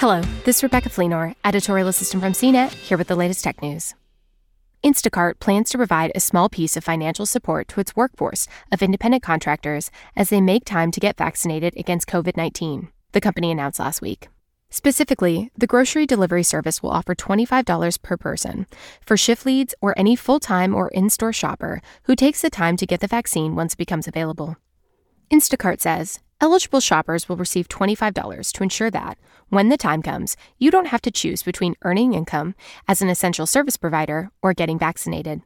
Hello, this is Rebecca Fleenor, editorial assistant from CNET, here with the latest tech news. Instacart plans to provide a small piece of financial support to its workforce of independent contractors as they make time to get vaccinated against COVID 19, the company announced last week. Specifically, the grocery delivery service will offer $25 per person for shift leads or any full time or in store shopper who takes the time to get the vaccine once it becomes available. Instacart says eligible shoppers will receive $25 to ensure that, when the time comes, you don't have to choose between earning income as an essential service provider or getting vaccinated.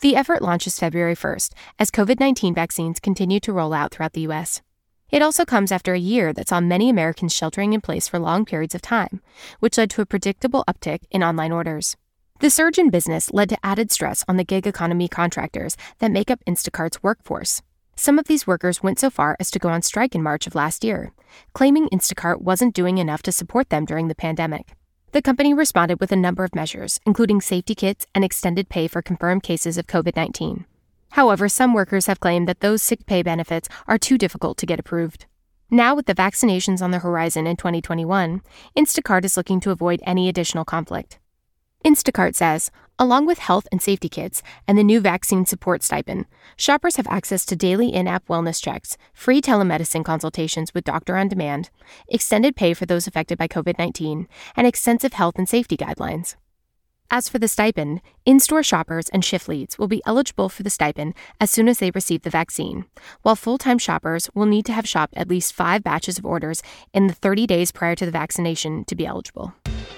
The effort launches February 1st as COVID 19 vaccines continue to roll out throughout the U.S. It also comes after a year that saw many Americans sheltering in place for long periods of time, which led to a predictable uptick in online orders. The surge in business led to added stress on the gig economy contractors that make up Instacart's workforce. Some of these workers went so far as to go on strike in March of last year, claiming Instacart wasn't doing enough to support them during the pandemic. The company responded with a number of measures, including safety kits and extended pay for confirmed cases of COVID 19. However, some workers have claimed that those sick pay benefits are too difficult to get approved. Now, with the vaccinations on the horizon in 2021, Instacart is looking to avoid any additional conflict. Instacart says, along with health and safety kits and the new vaccine support stipend, shoppers have access to daily in app wellness checks, free telemedicine consultations with doctor on demand, extended pay for those affected by COVID 19, and extensive health and safety guidelines. As for the stipend, in store shoppers and shift leads will be eligible for the stipend as soon as they receive the vaccine, while full time shoppers will need to have shopped at least five batches of orders in the 30 days prior to the vaccination to be eligible.